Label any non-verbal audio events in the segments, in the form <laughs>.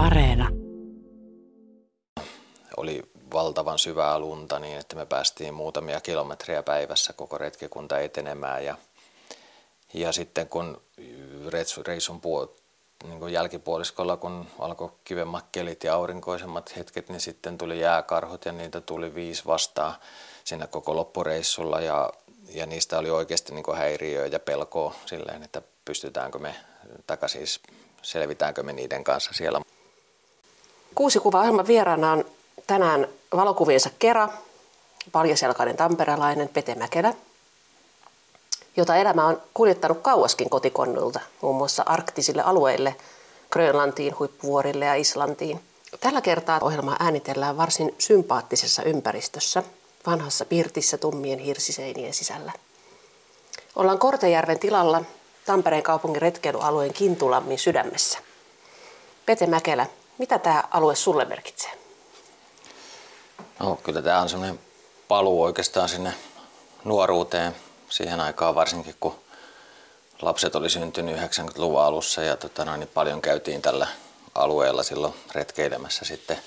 Areena. Oli valtavan syvää lunta niin, että me päästiin muutamia kilometriä päivässä koko retkikunta etenemään. Ja, ja sitten kun reissun puol- niin jälkipuoliskolla, kun alkoi kivemmat kelit ja aurinkoisemmat hetket, niin sitten tuli jääkarhut ja niitä tuli viisi vastaan siinä koko loppureissulla ja, ja niistä oli oikeasti niin häiriöä ja pelkoa silleen, että pystytäänkö me takaisin, selvitäänkö me niiden kanssa siellä. Kuusi kuva ohjelman vieraana on tänään valokuviensa kera, paljaselkainen tamperelainen Pete Mäkelä, jota elämä on kuljettanut kauaskin kotikonnulta, muun muassa arktisille alueille, Grönlantiin, huippuvuorille ja Islantiin. Tällä kertaa ohjelma äänitellään varsin sympaattisessa ympäristössä, vanhassa pirtissä tummien hirsiseinien sisällä. Ollaan Kortejärven tilalla Tampereen kaupungin retkeilyalueen Kintulammin sydämessä. Pete Mäkelä, mitä tämä alue sulle merkitsee? No, kyllä tämä on semmoinen paluu oikeastaan sinne nuoruuteen siihen aikaan varsinkin, kun lapset oli syntynyt 90-luvun alussa ja tota, no, niin paljon käytiin tällä alueella silloin retkeilemässä sitten.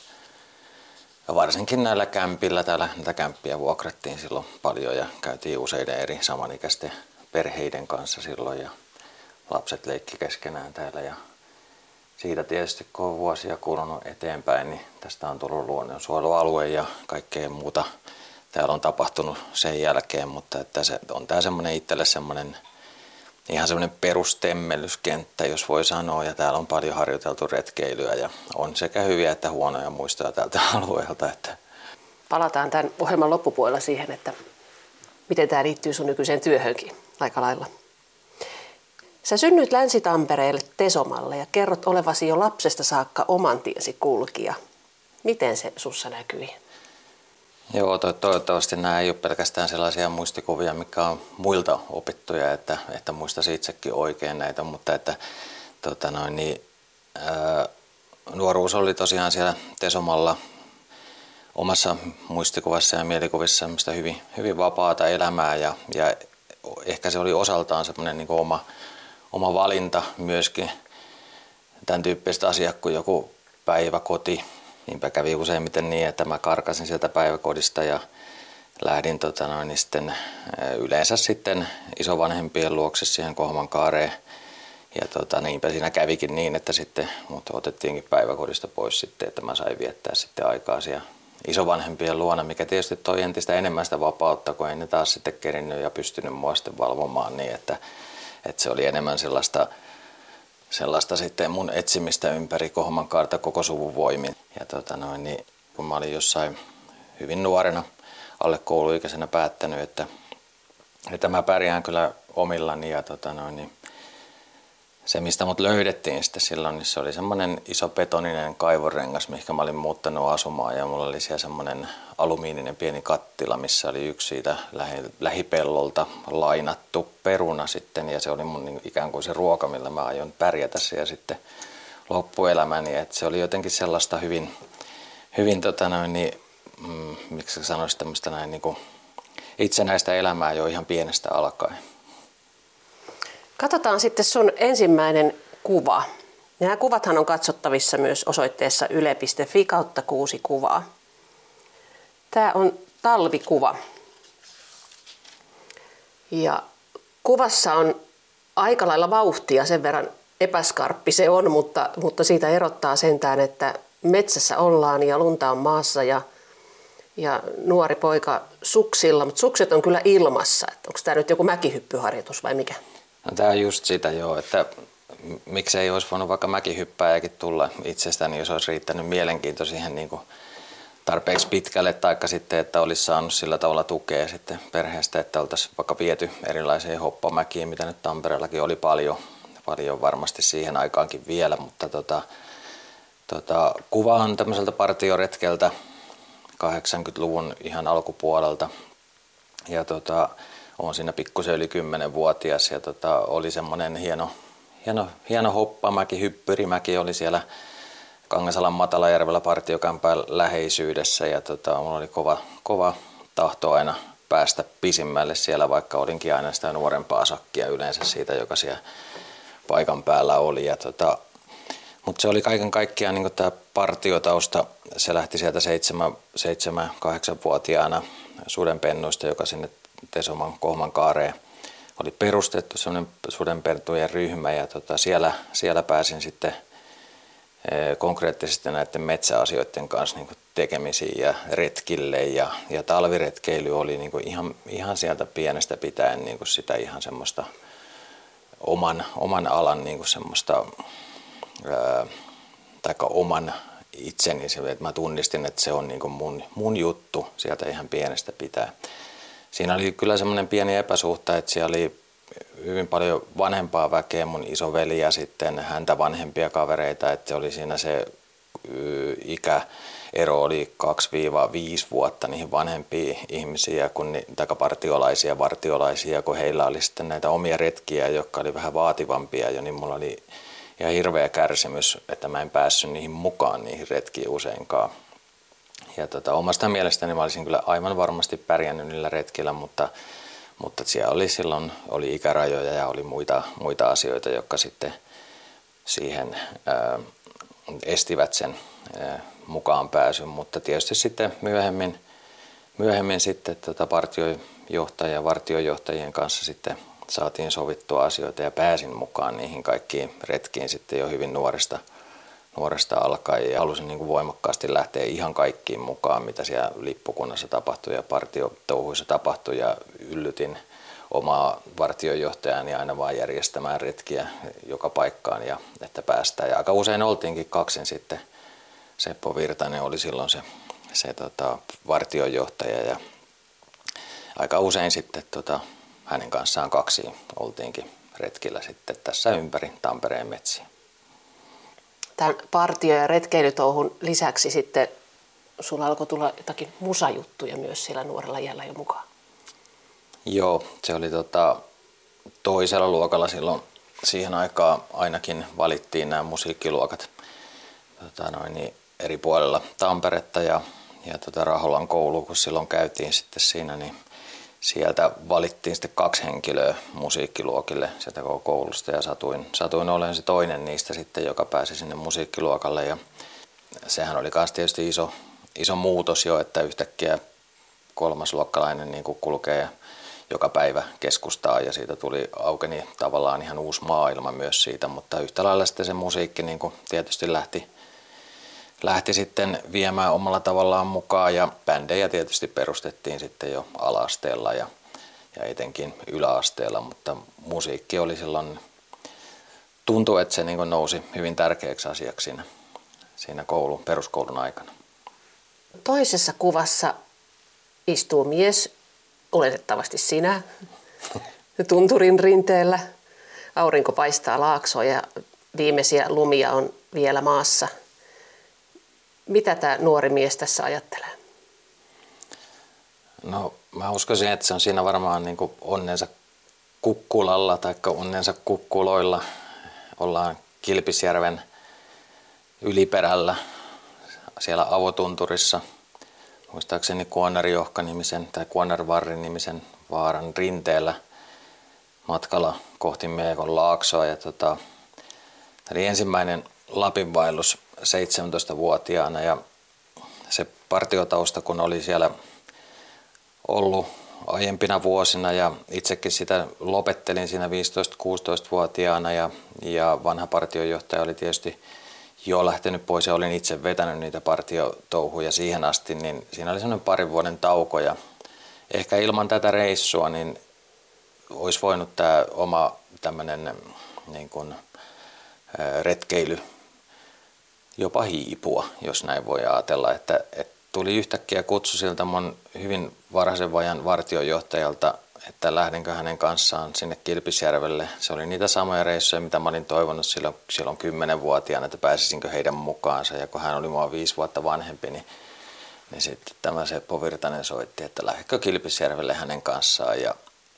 Ja varsinkin näillä kämpillä, täällä näitä kämppiä vuokrattiin silloin paljon ja käytiin useiden eri samanikäisten perheiden kanssa silloin ja lapset leikki keskenään täällä ja siitä tietysti kun on vuosia kulunut eteenpäin, niin tästä on tullut luonnonsuojelualue ja kaikkea muuta täällä on tapahtunut sen jälkeen, mutta että se on tämä semmoinen itselle semmoinen ihan semmoinen perustemmelyskenttä, jos voi sanoa, ja täällä on paljon harjoiteltu retkeilyä ja on sekä hyviä että huonoja muistoja tältä <laughs> alueelta. Että... Palataan tämän ohjelman loppupuolella siihen, että miten tämä liittyy sun nykyiseen työhönkin aika lailla. Sä synnyit Länsi-Tampereelle Tesomalle ja kerrot olevasi jo lapsesta saakka oman tiesi kulkija. Miten se sussa näkyi? Joo, to- toivottavasti nämä ei ole pelkästään sellaisia muistikuvia, mikä on muilta opittuja, että, että muistaisi itsekin oikein näitä, mutta että tota noin, niin, ää, nuoruus oli tosiaan siellä Tesomalla omassa muistikuvassa ja mielikuvissa hyvin, hyvin vapaata elämää ja, ja ehkä se oli osaltaan semmoinen niin oma, oma valinta myöskin tämän tyyppiset asiat kuin joku päiväkoti. Niinpä kävi useimmiten niin, että mä karkasin sieltä päiväkodista ja lähdin tota noin, niin sitten, yleensä sitten isovanhempien luokse siihen Kohman kaareen. Ja tota, niinpä siinä kävikin niin, että sitten mut otettiinkin päiväkodista pois sitten, että mä sain viettää sitten aikaa siellä isovanhempien luona, mikä tietysti toi entistä enemmän sitä vapautta, kun ei ne taas sitten kerinnyt ja pystynyt mua sitten valvomaan niin, että, että se oli enemmän sellaista, sellaista sitten mun etsimistä ympäri Kohman kaarta koko suvun voimin. Ja tota noin, niin kun mä olin jossain hyvin nuorena alle kouluikäisenä päättänyt, että, että mä pärjään kyllä omillani ja tota noin, niin se, mistä mut löydettiin sitten silloin, niin se oli semmoinen iso betoninen kaivorengas, mihin mä olin muuttanut asumaan ja mulla oli siellä semmoinen alumiininen pieni kattila, missä oli yksi siitä lähipellolta lainattu peruna sitten ja se oli mun niin ikään kuin se ruoka, millä mä aion pärjätä siellä sitten loppuelämäni. Et se oli jotenkin sellaista hyvin, hyvin tota noin, niin, mm, miksi sanoisi tämmöistä näin niin kuin itsenäistä elämää jo ihan pienestä alkaen. Katsotaan sitten sun ensimmäinen kuva. Nämä kuvathan on katsottavissa myös osoitteessa yle.fi kautta kuusi kuvaa. Tämä on talvikuva. Ja kuvassa on aika lailla vauhtia, sen verran epäskarppi se on, mutta, mutta siitä erottaa sentään, että metsässä ollaan ja lunta on maassa ja, ja nuori poika suksilla, mutta sukset on kyllä ilmassa. Onko tämä nyt joku mäkihyppyharjoitus vai mikä? No tämä on just sitä joo, että miksei olisi voinut vaikka mäkihyppääjäkin tulla itsestäni, jos olisi riittänyt mielenkiinto siihen niin kuin tarpeeksi pitkälle, taikka sitten, että olisi saanut sillä tavalla tukea sitten perheestä, että oltaisiin vaikka viety erilaisiin hoppamäkiin, mitä nyt Tampereellakin oli paljon, paljon varmasti siihen aikaankin vielä, mutta tota, tota, kuva on tämmöiseltä partioretkeltä 80-luvun ihan alkupuolelta. Ja tota, on siinä pikkusen yli 10-vuotias ja tota, oli semmoinen hieno, hieno, hieno hoppamäki, hyppyrimäki oli siellä Kangasalan Matalajärvellä partiokämpään läheisyydessä ja tota, mulla oli kova, kova tahto aina päästä pisimmälle siellä, vaikka olinkin aina sitä nuorempaa sakkia yleensä siitä, joka siellä paikan päällä oli. Ja tota, mutta se oli kaiken kaikkiaan niin tämä partiotausta. Se lähti sieltä 7-8-vuotiaana sudenpennuista, joka sinne Tesoman kohman kaareen oli perustettu semmoinen sudenpentujen ryhmä ja tota, siellä, siellä pääsin sitten e, konkreettisesti näiden metsäasioiden kanssa niin tekemisiin ja retkille ja, ja talviretkeily oli niin ihan, ihan sieltä pienestä pitäen niin sitä ihan semmoista oman, oman alan niin semmoista tai oman itseni, että mä tunnistin, että se on niin mun, mun juttu sieltä ihan pienestä pitää. Siinä oli kyllä semmoinen pieni epäsuhta, että siellä oli hyvin paljon vanhempaa väkeä, mun isoveli ja sitten häntä vanhempia kavereita, että oli siinä se ikäero oli 2-5 vuotta niihin vanhempiin ihmisiä, kun takapartiolaisia, vartiolaisia, kun heillä oli sitten näitä omia retkiä, jotka oli vähän vaativampia jo, niin mulla oli ja hirveä kärsimys, että mä en päässyt niihin mukaan niihin retkiin useinkaan. Ja tota, omasta mielestäni mä olisin kyllä aivan varmasti pärjännyt niillä retkillä, mutta, mutta siellä oli silloin oli ikärajoja ja oli muita, muita asioita, jotka sitten siihen ää, estivät sen ää, mukaan pääsyn. Mutta tietysti sitten myöhemmin, myöhemmin sitten tota partiojohtaja ja vartiojohtajien kanssa sitten saatiin sovittua asioita ja pääsin mukaan niihin kaikkiin retkiin sitten jo hyvin nuoresta, nuoresta alkaen ja halusin niin kuin voimakkaasti lähteä ihan kaikkiin mukaan, mitä siellä lippukunnassa tapahtui ja partiotouhuissa tapahtui ja yllytin omaa vartiojohtajani aina vaan järjestämään retkiä joka paikkaan ja että päästään. Ja aika usein oltiinkin kaksin sitten. Seppo Virtanen oli silloin se, se tota, vartiojohtaja ja aika usein sitten tota, hänen kanssaan kaksi oltiinkin retkillä sitten tässä ympäri Tampereen metsiä. Tämän partio- ja retkeilytouhun lisäksi sitten sulla alkoi tulla jotakin musajuttuja myös siellä nuorella jällä jo mukaan. Joo, se oli tota, toisella luokalla silloin siihen aikaan ainakin valittiin nämä musiikkiluokat tota noin, niin eri puolella Tamperetta ja, ja tota Raholan koulu, kun silloin käytiin sitten siinä, niin sieltä valittiin sitten kaksi henkilöä musiikkiluokille sieltä koko koulusta ja satuin, satuin olen se toinen niistä sitten, joka pääsi sinne musiikkiluokalle ja sehän oli myös tietysti iso, iso muutos jo, että yhtäkkiä kolmasluokkalainen niin kuin kulkee joka päivä keskustaa ja siitä tuli aukeni tavallaan ihan uusi maailma myös siitä, mutta yhtä lailla sitten se musiikki niin kuin tietysti lähti lähti sitten viemään omalla tavallaan mukaan ja bändejä tietysti perustettiin sitten jo alasteella ja, ja etenkin yläasteella, mutta musiikki oli silloin, tuntui, että se niin nousi hyvin tärkeäksi asiaksi siinä, siinä koulun, peruskoulun aikana. Toisessa kuvassa istuu mies, oletettavasti sinä, tunturin rinteellä. Aurinko paistaa laaksoa ja viimeisiä lumia on vielä maassa – mitä tämä nuori mies tässä ajattelee? No mä uskoisin, että se on siinä varmaan niin onnensa kukkulalla tai onnensa kukkuloilla. Ollaan Kilpisjärven yliperällä siellä avotunturissa. Muistaakseni Kuonarjohka-nimisen tai Kuonarvarri-nimisen vaaran rinteellä matkalla kohti Meekon laaksoa. Ja tota, ensimmäinen Lapinvaellus 17-vuotiaana ja se partiotausta, kun oli siellä ollut aiempina vuosina ja itsekin sitä lopettelin siinä 15-16-vuotiaana ja, ja vanha partiojohtaja oli tietysti jo lähtenyt pois ja olin itse vetänyt niitä partiotouhuja siihen asti, niin siinä oli semmoinen parin vuoden tauko ja ehkä ilman tätä reissua niin olisi voinut tämä oma tämmöinen niin kuin, retkeily jopa hiipua, jos näin voi ajatella. Että, että tuli yhtäkkiä kutsu siltä mun hyvin varhaisen vajan vartiojohtajalta, että lähdenkö hänen kanssaan sinne Kilpisjärvelle. Se oli niitä samoja reissuja, mitä mä olin toivonut silloin, silloin 10-vuotiaana, että pääsisinkö heidän mukaansa. Ja kun hän oli mua viisi vuotta vanhempi, niin, niin sitten tämä Seppo Virtanen soitti, että lähdekö Kilpisjärvelle hänen kanssaan. Ja,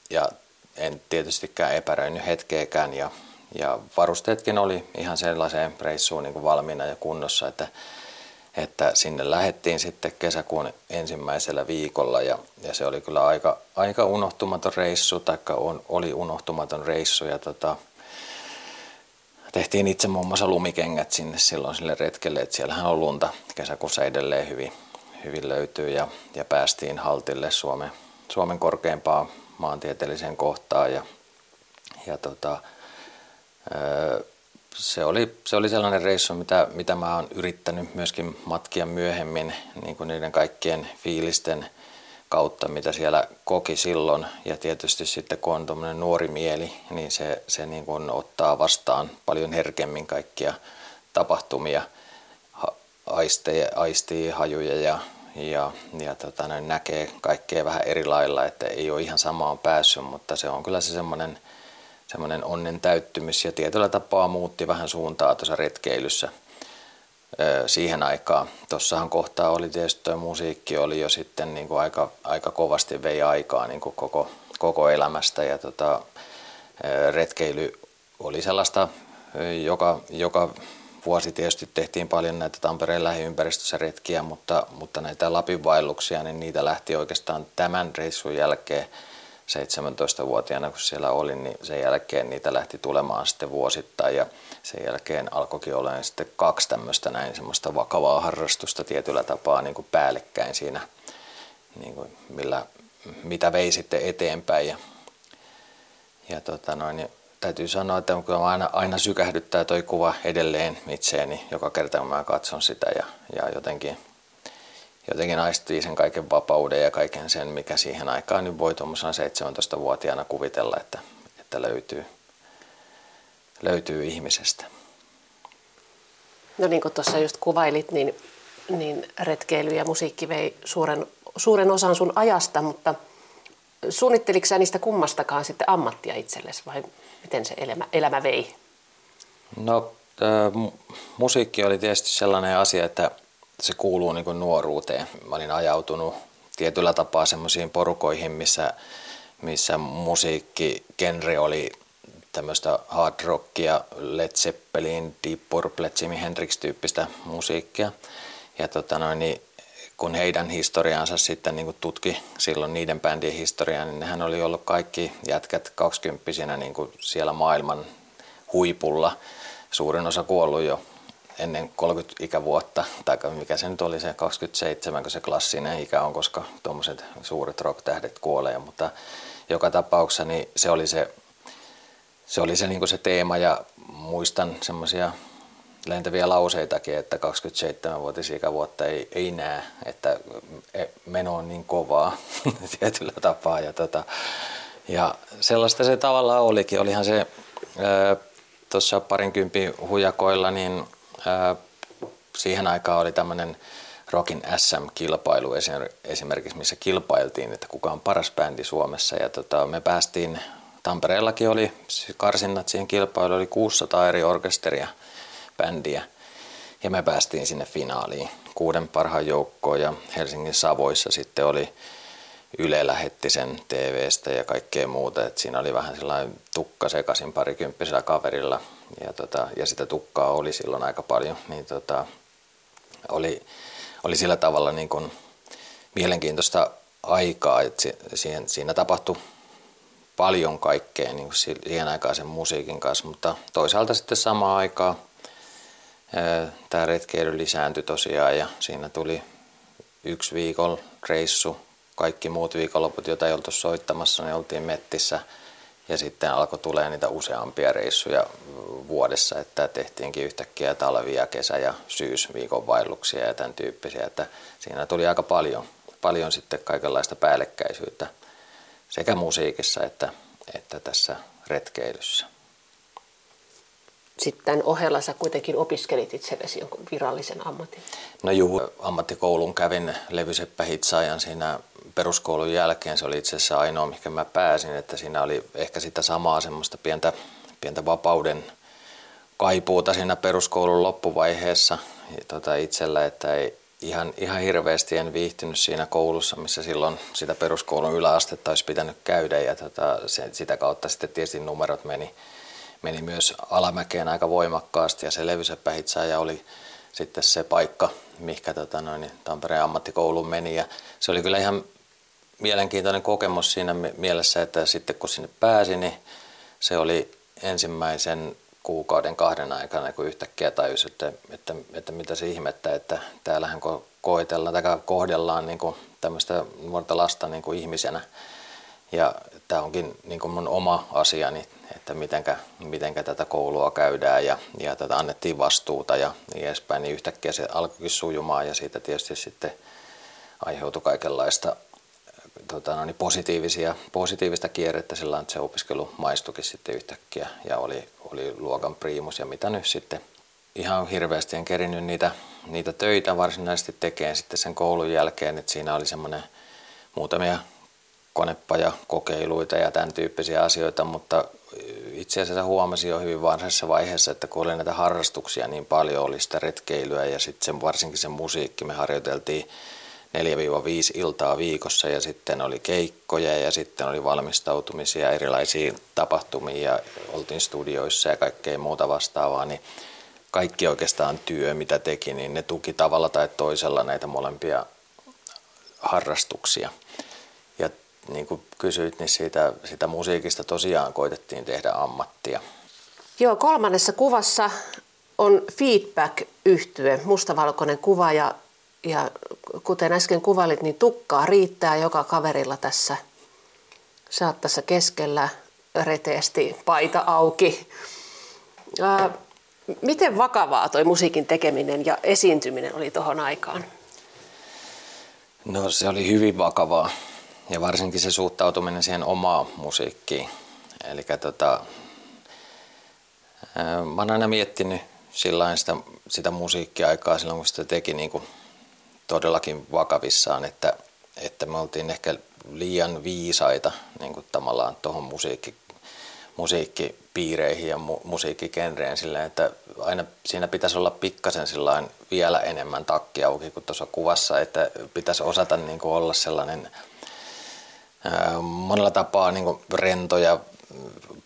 ja en tietystikään epäröinyt hetkeäkään ja ja varusteetkin oli ihan sellaiseen reissuun niin kuin valmiina ja kunnossa, että, että sinne lähettiin sitten kesäkuun ensimmäisellä viikolla. Ja, ja se oli kyllä aika, aika unohtumaton reissu, taikka on, oli unohtumaton reissu. Ja tota, tehtiin itse muun muassa lumikengät sinne silloin sille retkelle, että siellähän on lunta kesäkuussa edelleen hyvin, hyvin löytyy. Ja, ja päästiin haltille Suomen, Suomen korkeimpaan maantieteelliseen kohtaan. Ja, ja tota, se oli, se oli sellainen reissu, mitä, mitä mä oon yrittänyt myöskin matkia myöhemmin niin kuin niiden kaikkien fiilisten kautta, mitä siellä koki silloin. Ja tietysti sitten kun on nuori mieli, niin se, se niin kuin ottaa vastaan paljon herkemmin kaikkia tapahtumia, aisteja, aistii, hajuja ja, ja, ja tota, näkee kaikkea vähän eri lailla, että ei ole ihan samaan päässyt, mutta se on kyllä se semmoinen semmoinen onnen täyttymys ja tietyllä tapaa muutti vähän suuntaa tuossa retkeilyssä siihen aikaan. Tuossahan kohtaa oli tietysti tuo musiikki oli jo sitten niin kuin aika, aika kovasti vei aikaa niin kuin koko, koko elämästä ja tota, retkeily oli sellaista, joka, joka vuosi tietysti tehtiin paljon näitä Tampereen lähiympäristössä retkiä, mutta, mutta näitä Lapin vaelluksia, niin niitä lähti oikeastaan tämän reissun jälkeen 17-vuotiaana, kun siellä olin, niin sen jälkeen niitä lähti tulemaan sitten vuosittain ja sen jälkeen alkoikin olemaan sitten kaksi tämmöistä näin semmoista vakavaa harrastusta tietyllä tapaa niin kuin päällekkäin siinä, niin kuin millä, mitä vei sitten eteenpäin ja, ja tota noin, niin täytyy sanoa, että kyllä aina, aina sykähdyttää toi kuva edelleen itseeni joka kerta kun mä katson sitä ja, ja jotenkin jotenkin aistii sen kaiken vapauden ja kaiken sen, mikä siihen aikaan nyt voi tuommoisena 17-vuotiaana kuvitella, että, että löytyy, löytyy ihmisestä. No niin kuin tuossa just kuvailit, niin, niin retkeily ja musiikki vei suuren, suuren osan sun ajasta, mutta suunnitteliko sä niistä kummastakaan sitten ammattia itsellesi vai miten se elämä, elämä vei? No äh, musiikki oli tietysti sellainen asia, että se kuuluu niin kuin nuoruuteen. Mä olin ajautunut tietyllä tapaa semmoisiin porukoihin, missä, missä musiikkigenre oli tämmöistä hard rockia, Led Zeppelin, Deep Purple, Jimi Hendrix-tyyppistä musiikkia. Ja tota noin, niin kun heidän historiaansa sitten niin kuin tutki silloin niiden bändien historiaa, niin nehän oli ollut kaikki jätkät kaksikymppisinä niin siellä maailman huipulla. Suurin osa kuollut jo ennen 30 ikävuotta, tai mikä se nyt oli se 27, kun se klassinen ikä on, koska tuommoiset suuret rock-tähdet kuolee, mutta joka tapauksessa niin se oli se, se, oli se, niin se teema ja muistan semmoisia lentäviä lauseitakin, että 27-vuotis ikävuotta ei, ei näe, että e, meno on niin kovaa <laughs> tietyllä tapaa. Ja, tota, ja sellaista se tavallaan olikin. Olihan se tuossa parinkympin hujakoilla, niin siihen aikaan oli tämmöinen Rockin SM-kilpailu esimerkiksi, missä kilpailtiin, että kuka on paras bändi Suomessa. Ja tota, me päästiin, Tampereellakin oli karsinnat siihen kilpailuun, oli 600 eri orkesteria, bändiä. Ja me päästiin sinne finaaliin kuuden parhaan joukkoon ja Helsingin Savoissa sitten oli Yle lähetti sen TVstä ja kaikkea muuta. Et siinä oli vähän sellainen tukka sekaisin parikymppisellä kaverilla ja, tota, ja sitä tukkaa oli silloin aika paljon. Niin tota, oli, oli sillä tavalla niin kuin mielenkiintoista aikaa, että siihen, siinä tapahtui paljon kaikkea niin kuin siihen aikaan sen musiikin kanssa, mutta toisaalta sitten samaan aikaan tämä retkeily lisääntyi tosiaan ja siinä tuli yksi viikon reissu kaikki muut viikonloput, joita ei oltu soittamassa, niin oltiin mettissä. Ja sitten alkoi tulee niitä useampia reissuja vuodessa, että tehtiinkin yhtäkkiä talvia, kesä- ja syysviikon vaelluksia ja tämän tyyppisiä. Että siinä tuli aika paljon, paljon sitten kaikenlaista päällekkäisyyttä sekä musiikissa että, että tässä retkeilyssä sitten ohella sä kuitenkin opiskelit itsellesi jonkun virallisen ammatin? No juu, ammattikoulun kävin Levyseppä Hitsaajan siinä peruskoulun jälkeen. Se oli itse asiassa ainoa, mihin mä pääsin, että siinä oli ehkä sitä samaa semmoista pientä, pientä vapauden kaipuuta siinä peruskoulun loppuvaiheessa tota itsellä, että ei ihan, ihan hirveästi en viihtynyt siinä koulussa, missä silloon sitä peruskoulun yläastetta olisi pitänyt käydä ja tota, se, sitä kautta sitten tietysti numerot meni meni myös alamäkeen aika voimakkaasti ja se levyseppähitsaaja oli sitten se paikka, mihinkä tota noin, Tampereen ammattikouluun meni ja se oli kyllä ihan mielenkiintoinen kokemus siinä mielessä, että sitten kun sinne pääsi, niin se oli ensimmäisen kuukauden kahden aikana, kun yhtäkkiä tajus, että, että, että mitä se ihmettä, että täällähän koetellaan tai kohdellaan niin kuin tämmöistä nuorta lasta niin kuin ihmisenä. Ja tämä onkin niin kuin mun oma asiani, että mitenkä, mitenkä tätä koulua käydään ja, ja tätä annettiin vastuuta ja niin edespäin, niin yhtäkkiä se alkoikin sujumaan ja siitä tietysti sitten aiheutui kaikenlaista tota, no niin positiivisia, positiivista kierrettä. Sillä että se opiskelu maistukin sitten yhtäkkiä ja oli, oli luokan priimus. Ja mitä nyt sitten. Ihan hirveästi en kerinyt niitä, niitä töitä varsinaisesti tekemään sitten sen koulun jälkeen, että siinä oli semmoinen muutamia konepajakokeiluita ja tämän tyyppisiä asioita, mutta itse asiassa huomasin jo hyvin varhaisessa vaiheessa, että kun oli näitä harrastuksia niin paljon, oli sitä retkeilyä ja sitten varsinkin se musiikki, me harjoiteltiin 4-5 iltaa viikossa ja sitten oli keikkoja ja sitten oli valmistautumisia erilaisiin tapahtumiin ja oltiin studioissa ja kaikkea muuta vastaavaa, niin kaikki oikeastaan työ, mitä teki, niin ne tuki tavalla tai toisella näitä molempia harrastuksia. Niin kuin kysyit, niin siitä, sitä musiikista tosiaan koitettiin tehdä ammattia. Joo, kolmannessa kuvassa on feedback yhtye mustavalkoinen kuva ja ja kuten äsken kuvailit, niin tukkaa riittää joka kaverilla tässä. Sä oot tässä keskellä reteesti, paita auki. Ää, miten vakavaa toi musiikin tekeminen ja esiintyminen oli tuohon aikaan? No se oli hyvin vakavaa ja varsinkin se suhtautuminen siihen omaan musiikkiin. Eli tota, mä oon aina miettinyt sitä, sitä musiikkiaikaa silloin, kun sitä teki niin kuin todellakin vakavissaan, että, että me oltiin ehkä liian viisaita niin kuin tavallaan tuohon musiikki, musiikkipiireihin ja mu, musiikkikenreen sillä, että aina siinä pitäisi olla pikkasen vielä enemmän takki auki kuin tuossa kuvassa, että pitäisi osata niin kuin olla sellainen monella tapaa niin kuin rento ja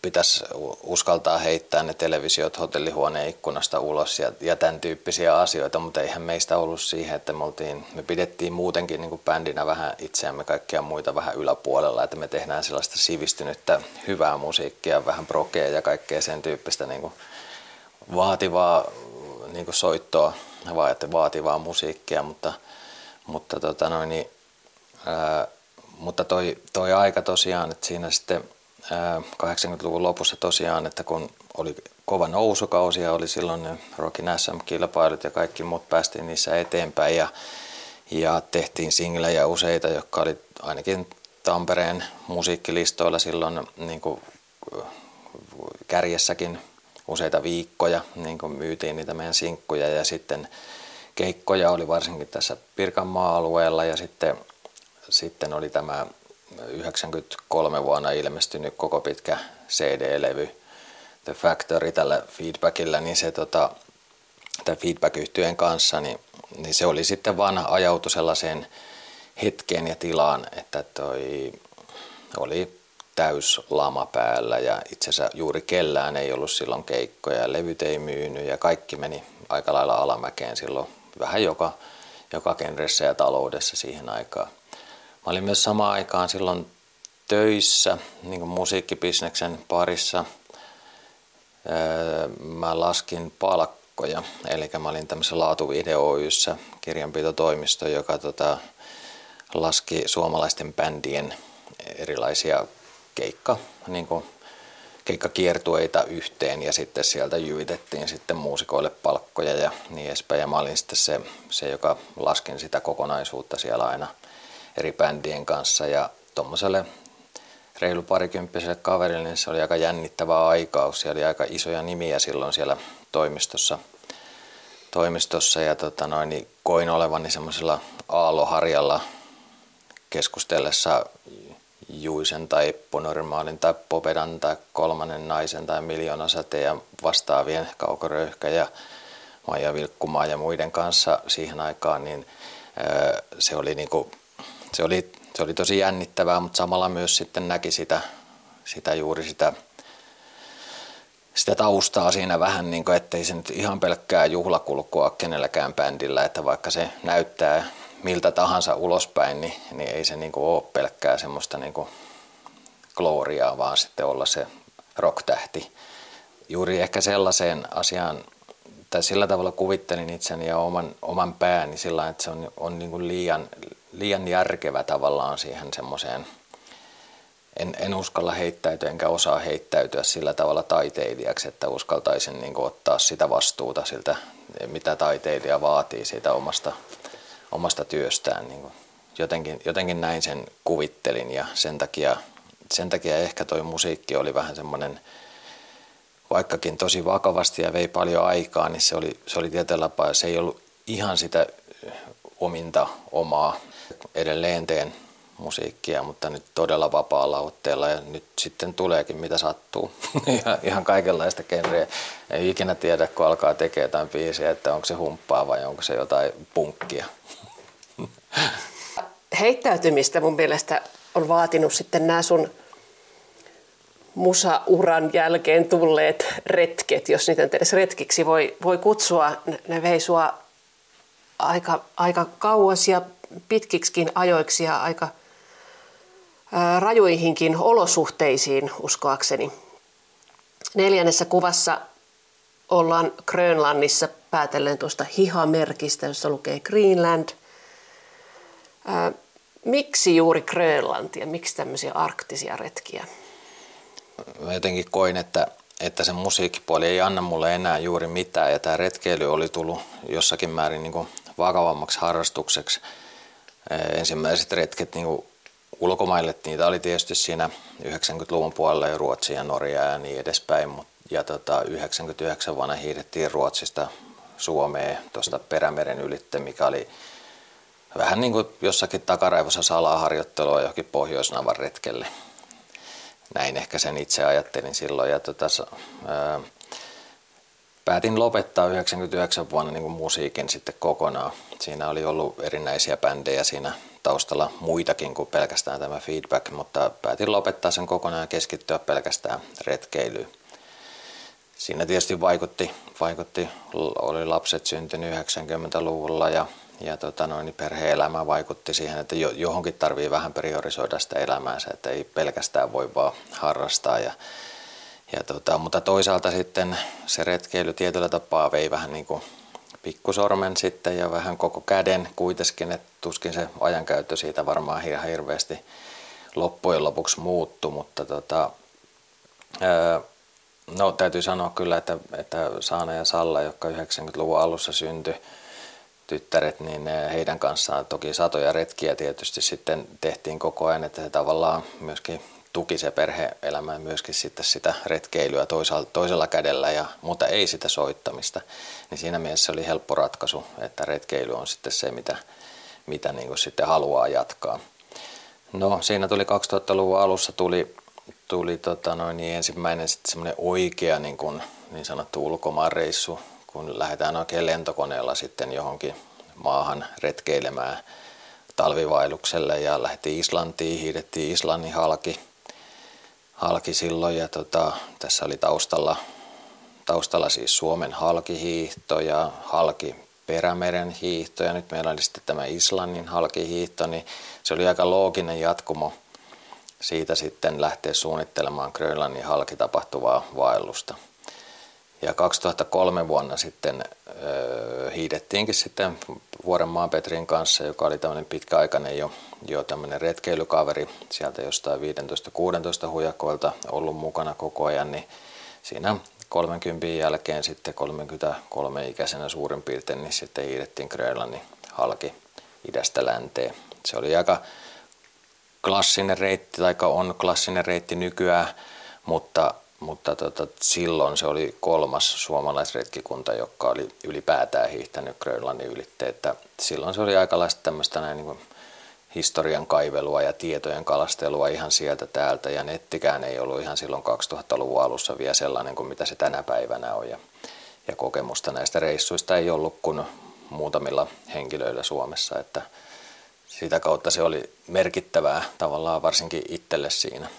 pitäisi uskaltaa heittää ne televisiot hotellihuoneen ikkunasta ulos ja, ja tämän tyyppisiä asioita, mutta eihän meistä ollut siihen, että me, oltiin, me pidettiin muutenkin niin kuin bändinä vähän itseämme kaikkia muita vähän yläpuolella, että me tehdään sellaista sivistynyttä hyvää musiikkia, vähän prokea ja kaikkea sen tyyppistä niin kuin vaativaa niin kuin soittoa, vaativaa musiikkia, mutta, mutta, tota noin, niin, ää, mutta toi, toi aika tosiaan, että siinä sitten 80-luvun lopussa tosiaan, että kun oli kova nousukausi ja oli silloin ne Rockin SM-kilpailut ja kaikki muut päästiin niissä eteenpäin ja, ja tehtiin singlejä useita, jotka oli ainakin Tampereen musiikkilistoilla silloin niin kuin kärjessäkin useita viikkoja, niin kuin myytiin niitä meidän sinkkuja ja sitten keikkoja oli varsinkin tässä Pirkanmaa alueella ja sitten, sitten oli tämä 93 vuonna ilmestynyt koko pitkä CD-levy The Factory tällä feedbackillä, niin se tota, feedback-yhtyeen kanssa, niin, niin, se oli sitten vaan ajautu sellaiseen hetkeen ja tilaan, että toi oli täys lama päällä ja itse asiassa juuri kellään ei ollut silloin keikkoja, levyt ei myynyt ja kaikki meni aika lailla alamäkeen silloin vähän joka, joka genressä ja taloudessa siihen aikaan. Mä olin myös samaan aikaan silloin töissä niin kuin musiikkibisneksen parissa. Öö, mä laskin palkkoja, eli mä olin tämmöisessä laatuvideoyssä kirjanpitotoimisto, joka tota, laski suomalaisten bändien erilaisia keikka, niin kuin keikkakiertueita yhteen ja sitten sieltä jyvitettiin sitten muusikoille palkkoja ja niin edespäin. Ja mä olin sitten se, se joka laskin sitä kokonaisuutta siellä aina – eri bändien kanssa ja tuommoiselle reilu parikymppiselle kaverille niin se oli aika jännittävä aikaus. Siellä oli aika isoja nimiä silloin siellä toimistossa, toimistossa ja tota noin, niin koin olevani semmoisella aalloharjalla keskustellessa Juisen tai Ponormaalin tai Popedan tai kolmannen naisen tai miljoonasäteen ja vastaavien kaukoröyhkä ja Maija Vilkkumaa ja muiden kanssa siihen aikaan, niin se oli niinku se oli, se oli tosi jännittävää, mutta samalla myös sitten näki sitä, sitä juuri sitä, sitä taustaa siinä vähän, niin kuin, ettei se nyt ihan pelkkää juhlakulkua kenelläkään bändillä, että vaikka se näyttää miltä tahansa ulospäin, niin, niin ei se niin kuin ole pelkkää semmoista niin kuin gloriaa, vaan sitten olla se rock-tähti. Juuri ehkä sellaiseen asiaan, tai sillä tavalla kuvittelin itseni ja oman, oman pääni sillä että se on, on niin kuin liian, liian järkevä tavallaan siihen semmoiseen, en, en uskalla heittäytyä enkä osaa heittäytyä sillä tavalla taiteilijaksi, että uskaltaisin niin kuin ottaa sitä vastuuta siltä, mitä taiteilija vaatii siitä omasta, omasta työstään. Niin kuin jotenkin, jotenkin näin sen kuvittelin ja sen takia, sen takia ehkä toi musiikki oli vähän semmoinen, vaikkakin tosi vakavasti ja vei paljon aikaa, niin se oli, se oli tietyllä tapaa, se ei ollut ihan sitä ominta omaa. Edelleen teen musiikkia, mutta nyt todella vapaalla otteella ja nyt sitten tuleekin mitä sattuu. <laughs> ihan kaikenlaista genreä. Ei ikinä tiedä, kun alkaa tekemään jotain biisiä, että onko se humppaa vai onko se jotain punkkia. <laughs> Heittäytymistä mun mielestä on vaatinut sitten nämä sun musauran jälkeen tulleet retket, jos niitä edes retkiksi voi, voi kutsua. Ne vei sua aika, aika kauas ja pitkiksikin ajoiksi ja aika rajuihinkin olosuhteisiin uskoakseni. Neljännessä kuvassa ollaan Grönlannissa päätellen tuosta hihamerkistä, jossa lukee Greenland. Miksi juuri Grönlantia? Miksi tämmöisiä arktisia retkiä? mä jotenkin koin, että, että se musiikkipuoli ei anna mulle enää juuri mitään ja tämä retkeily oli tullut jossakin määrin niin kuin vakavammaksi harrastukseksi. Ensimmäiset retket niin ulkomaille, niitä oli tietysti siinä 90-luvun puolella jo Ruotsia ja Norjaa ja niin edespäin, ja tota, 99 vuonna hiidettiin Ruotsista Suomeen tuosta Perämeren ylitte, mikä oli vähän niin kuin jossakin takaraivossa salaharjoittelua johonkin Pohjoisnavan retkelle näin ehkä sen itse ajattelin silloin. Ja tota, ää, päätin lopettaa 99 vuonna niin kuin musiikin sitten kokonaan. Siinä oli ollut erinäisiä bändejä siinä taustalla muitakin kuin pelkästään tämä feedback, mutta päätin lopettaa sen kokonaan ja keskittyä pelkästään retkeilyyn. Siinä tietysti vaikutti, vaikutti oli lapset syntynyt 90-luvulla ja ja tota noin, niin perhe-elämä vaikutti siihen, että johonkin tarvii vähän priorisoida sitä elämäänsä, että ei pelkästään voi vaan harrastaa. Ja, ja tota, mutta toisaalta sitten se retkeily tietyllä tapaa vei vähän niin kuin pikkusormen sitten ja vähän koko käden kuitenkin, että tuskin se ajankäyttö siitä varmaan ihan hirveästi loppujen lopuksi muuttu, mutta tota, no täytyy sanoa kyllä, että, että Saana ja Salla, jotka 90-luvun alussa syntyi, tyttäret, niin heidän kanssaan toki satoja retkiä tietysti sitten tehtiin koko ajan, että se tavallaan myöskin tuki se perhe-elämä ja myöskin sitten sitä retkeilyä toisella, toisella kädellä, ja, mutta ei sitä soittamista. Niin siinä mielessä oli helppo ratkaisu, että retkeily on sitten se, mitä, mitä niin kuin sitten haluaa jatkaa. No siinä tuli 2000-luvun alussa tuli, tuli tota noin, niin ensimmäinen sitten semmoinen oikea niin, kuin, niin sanottu ulkomaanreissu kun lähdetään oikein lentokoneella sitten johonkin maahan retkeilemään talvivailukselle ja lähdettiin Islantiin, hiidettiin Islannin halki, halki silloin ja tota, tässä oli taustalla, taustalla siis Suomen halkihiihto ja halki Perämeren hiihto ja nyt meillä oli sitten tämä Islannin halkihiihto, niin se oli aika looginen jatkumo siitä sitten lähteä suunnittelemaan Grönlannin halki tapahtuvaa vaellusta. Ja 2003 vuonna sitten äh, hiidettiinkin sitten Vuorenmaan Petrin kanssa, joka oli tämmöinen pitkäaikainen jo, jo tämmöinen retkeilykaveri sieltä jostain 15-16 hujakoilta ollut mukana koko ajan, niin siinä 30 jälkeen sitten 33 ikäisenä suurin piirtein, niin sitten hiidettiin Grönlannin halki idästä länteen. Se oli aika klassinen reitti, tai on klassinen reitti nykyään, mutta mutta tota, silloin se oli kolmas suomalaisretkikunta, joka oli ylipäätään hiihtänyt Grönlannin ylitte. Että silloin se oli aikalaista tämmöistä näin niin historian kaivelua ja tietojen kalastelua ihan sieltä täältä. Ja nettikään ei ollut ihan silloin 2000-luvun alussa vielä sellainen kuin mitä se tänä päivänä on. Ja, ja kokemusta näistä reissuista ei ollut kuin muutamilla henkilöillä Suomessa. Että sitä kautta se oli merkittävää tavallaan varsinkin itselle siinä.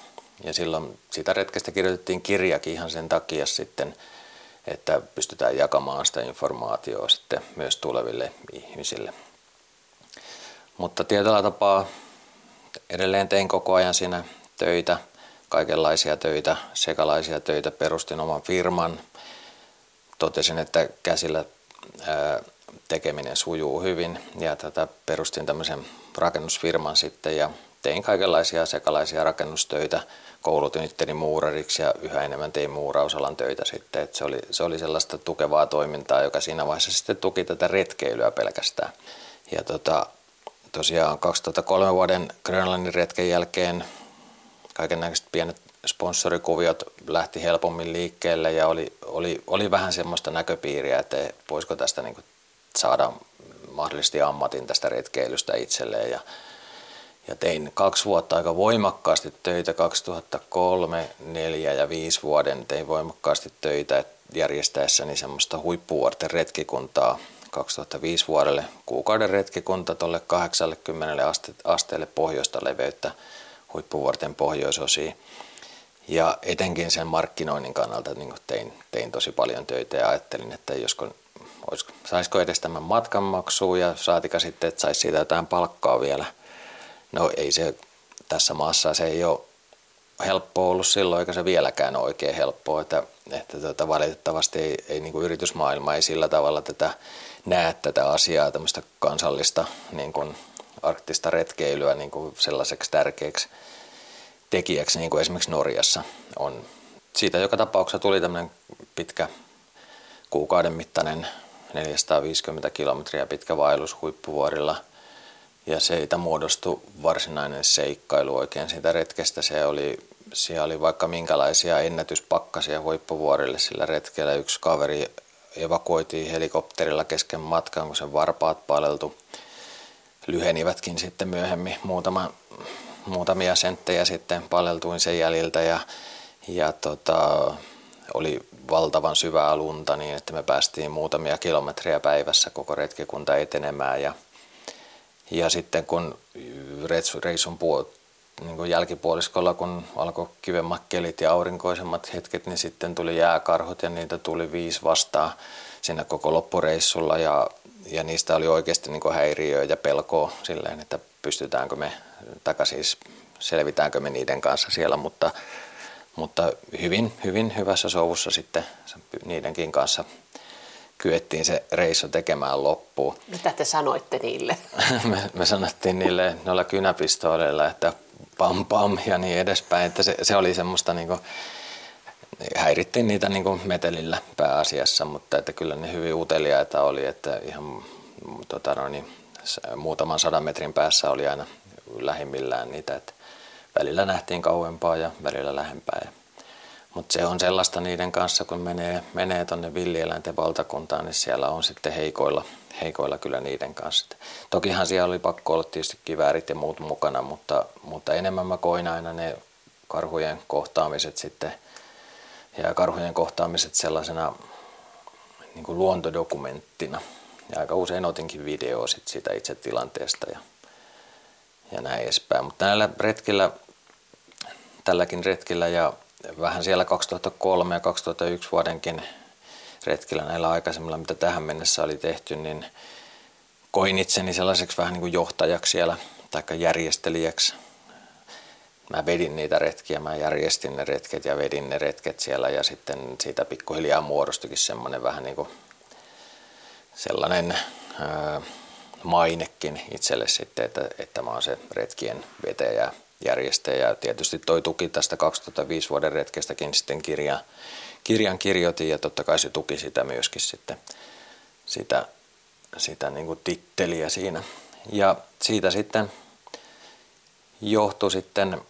Ja silloin sitä retkestä kirjoitettiin kirjakin ihan sen takia sitten, että pystytään jakamaan sitä informaatiota sitten myös tuleville ihmisille. Mutta tietyllä tapaa edelleen tein koko ajan siinä töitä kaikenlaisia töitä, sekalaisia töitä, perustin oman firman. Totesin, että käsillä tekeminen sujuu hyvin ja tätä perustin tämmöisen rakennusfirman sitten ja tein kaikenlaisia sekalaisia rakennustöitä, koulutin itteni muurariksi ja yhä enemmän tein muurausalan töitä sitten. Et se, oli, se oli sellaista tukevaa toimintaa, joka siinä vaiheessa sitten tuki tätä retkeilyä pelkästään. Ja tota, tosiaan 2003 vuoden Grönlannin retken jälkeen kaiken pienet sponsorikuviot lähti helpommin liikkeelle ja oli, oli, oli vähän semmoista näköpiiriä, että voisiko tästä niin saada mahdollisesti ammatin tästä retkeilystä itselleen. Ja, ja tein kaksi vuotta aika voimakkaasti töitä, 2003, 4 ja 5 vuoden tein voimakkaasti töitä järjestäessäni semmoista huippuvuorten retkikuntaa 2005 vuodelle kuukauden retkikunta tuolle 80 aste, asteelle pohjoista leveyttä huippuvuorten pohjoisosiin. Ja etenkin sen markkinoinnin kannalta niin tein, tein tosi paljon töitä ja ajattelin, että josko, olisiko, saisiko edes tämän matkanmaksua ja saatika sitten, että saisi siitä jotain palkkaa vielä. No ei se tässä maassa, se ei ole helppoa ollut silloin, eikä se vieläkään ole oikein helppoa, että, että tuota, valitettavasti ei, ei niin kuin yritysmaailma ei sillä tavalla tätä näe tätä asiaa, tämmöistä kansallista niin kuin arktista retkeilyä niin kuin sellaiseksi tärkeäksi tekijäksi, niin kuin esimerkiksi Norjassa on. Siitä joka tapauksessa tuli tämmöinen pitkä kuukauden mittainen 450 kilometriä pitkä vaellus huippuvuorilla – ja siitä muodostui varsinainen seikkailu oikein siitä retkestä. Se oli, siellä oli vaikka minkälaisia ennätyspakkasia huippuvuorille sillä retkellä. Yksi kaveri evakuoitiin helikopterilla kesken matkan, kun sen varpaat paleltu. Lyhenivätkin sitten myöhemmin muutama, muutamia senttejä sitten paleltuin sen jäljiltä ja, ja tota, oli valtavan syvää lunta niin, että me päästiin muutamia kilometriä päivässä koko retkikunta etenemään ja, ja sitten kun reissun niin kuin jälkipuoliskolla, kun alkoi kivemmat kelit ja aurinkoisemmat hetket, niin sitten tuli jääkarhut ja niitä tuli viisi vastaan siinä koko loppureissulla ja, ja niistä oli oikeasti niin kuin häiriöä ja pelkoa silleen, että pystytäänkö me, takaisin siis selvitäänkö me niiden kanssa siellä, mutta, mutta hyvin, hyvin hyvässä sovussa sitten niidenkin kanssa kyettiin se reissu tekemään loppuun. Mitä te sanoitte niille? <laughs> me, me sanottiin niille noilla kynäpistooleilla, että pam pam ja niin edespäin. Että se, se oli semmoista niin kuin, häirittiin niitä niin kuin metelillä pääasiassa, mutta että kyllä ne hyvin uteliaita oli, että ihan tota no niin, muutaman sadan metrin päässä oli aina lähimmillään niitä, että välillä nähtiin kauempaa ja välillä lähempää. Mutta se on sellaista niiden kanssa, kun menee, menee tuonne villieläinten valtakuntaan, niin siellä on sitten heikoilla, heikoilla kyllä niiden kanssa. Tokihan siellä oli pakko olla tietysti kiväärit ja muut mukana, mutta, mutta enemmän mä koin aina ne karhujen kohtaamiset sitten ja karhujen kohtaamiset sellaisena niin kuin luontodokumenttina. Ja aika usein otinkin video sit siitä itse tilanteesta ja, ja näin edespäin. Mutta näillä retkillä, tälläkin retkillä ja vähän siellä 2003 ja 2001 vuodenkin retkillä näillä aikaisemmilla, mitä tähän mennessä oli tehty, niin koin itseni sellaiseksi vähän niin kuin johtajaksi siellä, tai järjestelijäksi. Mä vedin niitä retkiä, mä järjestin ne retket ja vedin ne retket siellä ja sitten siitä pikkuhiljaa muodostuikin semmoinen vähän niin kuin sellainen ää, mainekin itselle sitten, että, että mä oon se retkien vetäjä järjestäjä. Tietysti toi tuki tästä 2005 vuoden retkestäkin sitten kirja, kirjan kirjoitin ja totta kai se tuki sitä myöskin sitten, sitä, sitä niin kuin titteliä siinä. Ja siitä sitten johtui sitten